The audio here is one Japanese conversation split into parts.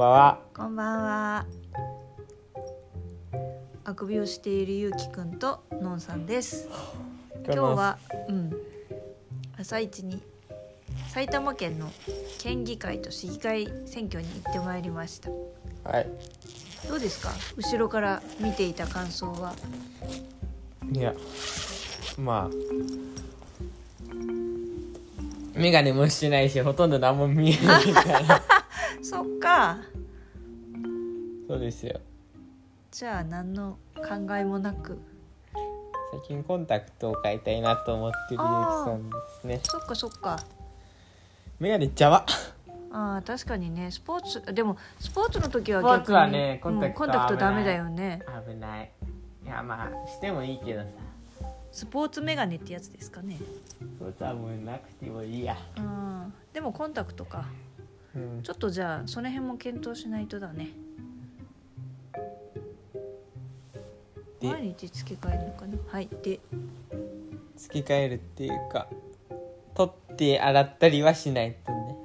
ばんは。こんばんは。あくびをしているゆうきくんとのんさんです。今日は、うん、朝一に埼玉県の県議会と市議会選挙に行ってまいりました。はい。どうですか？後ろから見ていた感想は。いや、まあ。眼鏡もしてないし、ほとんど何も見えないから。そっか。そうですよ。じゃあ何の考えもなく。最近コンタクトを買いたいなと思ってるゆうきさんですね。そっかそっか。眼鏡邪魔。ああ確かにねスポーツでもスポーツの時はスポー逆にツはねコンタクトうんコンタクトダメだよね危ない。いや、まあ、してもいいけどさ。スポーツメガネってやつですかねスポーツはもうなくてもいいや。うんでもコンタクトかうん。ちょっとじゃあその辺も検討しないとだねで毎日付け替えるのかな？はいで。付け替えるっていうか取って洗ったりはしないとね。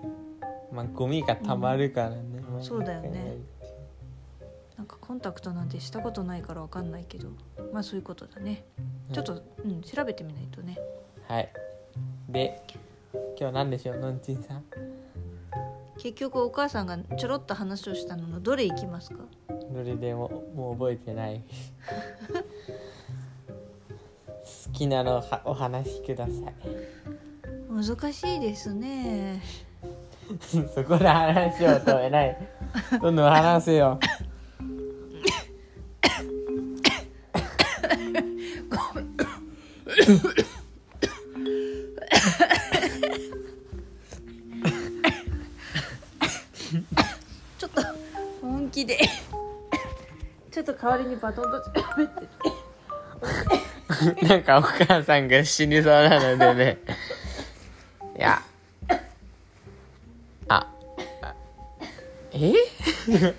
まあゴミがたまるからね、まあそうだよね。なんかコンタクトなんてしたことないからわかんないけど。まあそういうことだね。ちょっと、うん、調べてみないとね。はい。で今日何でしょうのんちんさん？結局お母さんがちょろっと話をしたののどれいきますか？どれでももう覚えてない。好きなのはお話しください。難しいですね。そこで話を止めない。どんどん話せよ。ちょっと本気でと代わりにバトンと喋っててなんかお母さんが死にそうなのでね。いや。あ。え？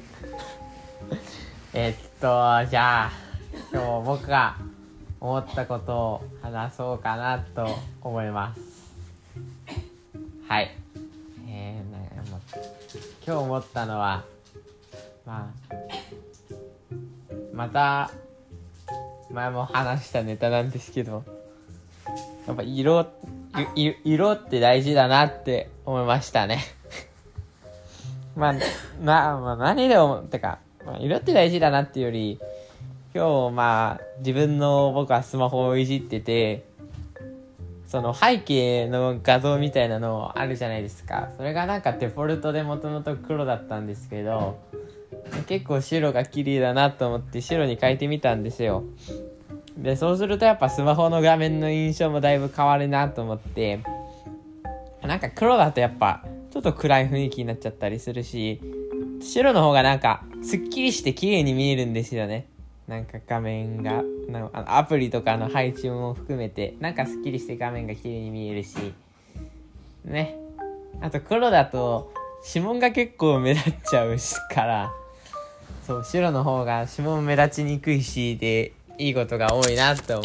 えっとじゃあ今日僕が思ったことを話そうかなと思います。はい。えー、なもう今日思ったのはまあまた前も話したネタなんですけどやっぱ色色って大事だなって思いましたね。まあな、まあ、何でもてか、まあ、色って大事だなっていうより今日まあ自分の僕はスマホをいじっててその背景の画像みたいなのあるじゃないですか。それがなんかデフォルトでもともと黒だったんですけど結構白が綺麗だなと思って白に変えてみたんですよ。でそうするとやっぱスマホの画面の印象もだいぶ変わるなと思って。なんか黒だとやっぱちょっと暗い雰囲気になっちゃったりするし白の方がなんかすっきりして綺麗に見えるんですよね。なんか画面がなあのアプリとかの配置も含めてなんかすっきりして画面が綺麗に見えるし。ね。あと黒だと指紋が結構目立っちゃうしから。そう白の方が指紋目立ちにくいしでいいことが多いなって思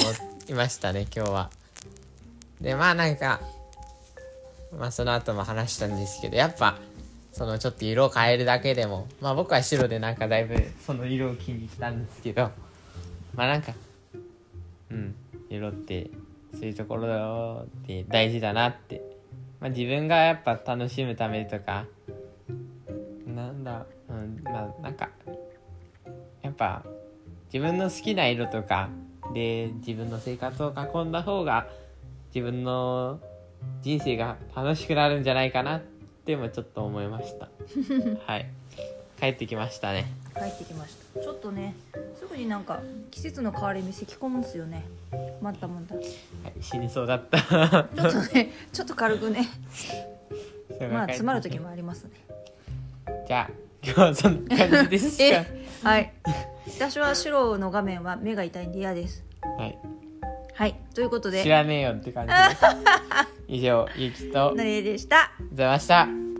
いましたね今日は。でまあなんかまあその後も話したんですけどやっぱそのちょっと色を変えるだけでもまあ僕は白でなんかだいぶその色を気に入ったんですけどまあなんかうん色ってそういうところだよって大事だなって。まあ自分がやっぱ楽しむためとかまあなんかやっぱ自分の好きな色とかで自分の生活を囲んだ方が自分の人生が楽しくなるんじゃないかなってもちょっと思いました。はい。帰ってきましたね。帰ってきました。ちょっとねすぐになんか季節の変わり目咳込むんですよね。またまたちはい死にそうだった。ょっとねちょっと軽くね。まあ詰まる時もありますね。じゃあ今日はそんな感じです はい。私は白の画面は目が痛いんで嫌です。はい。はい。ということで。知らねえよって感じです。以上ゆきと。なりえでした。ございました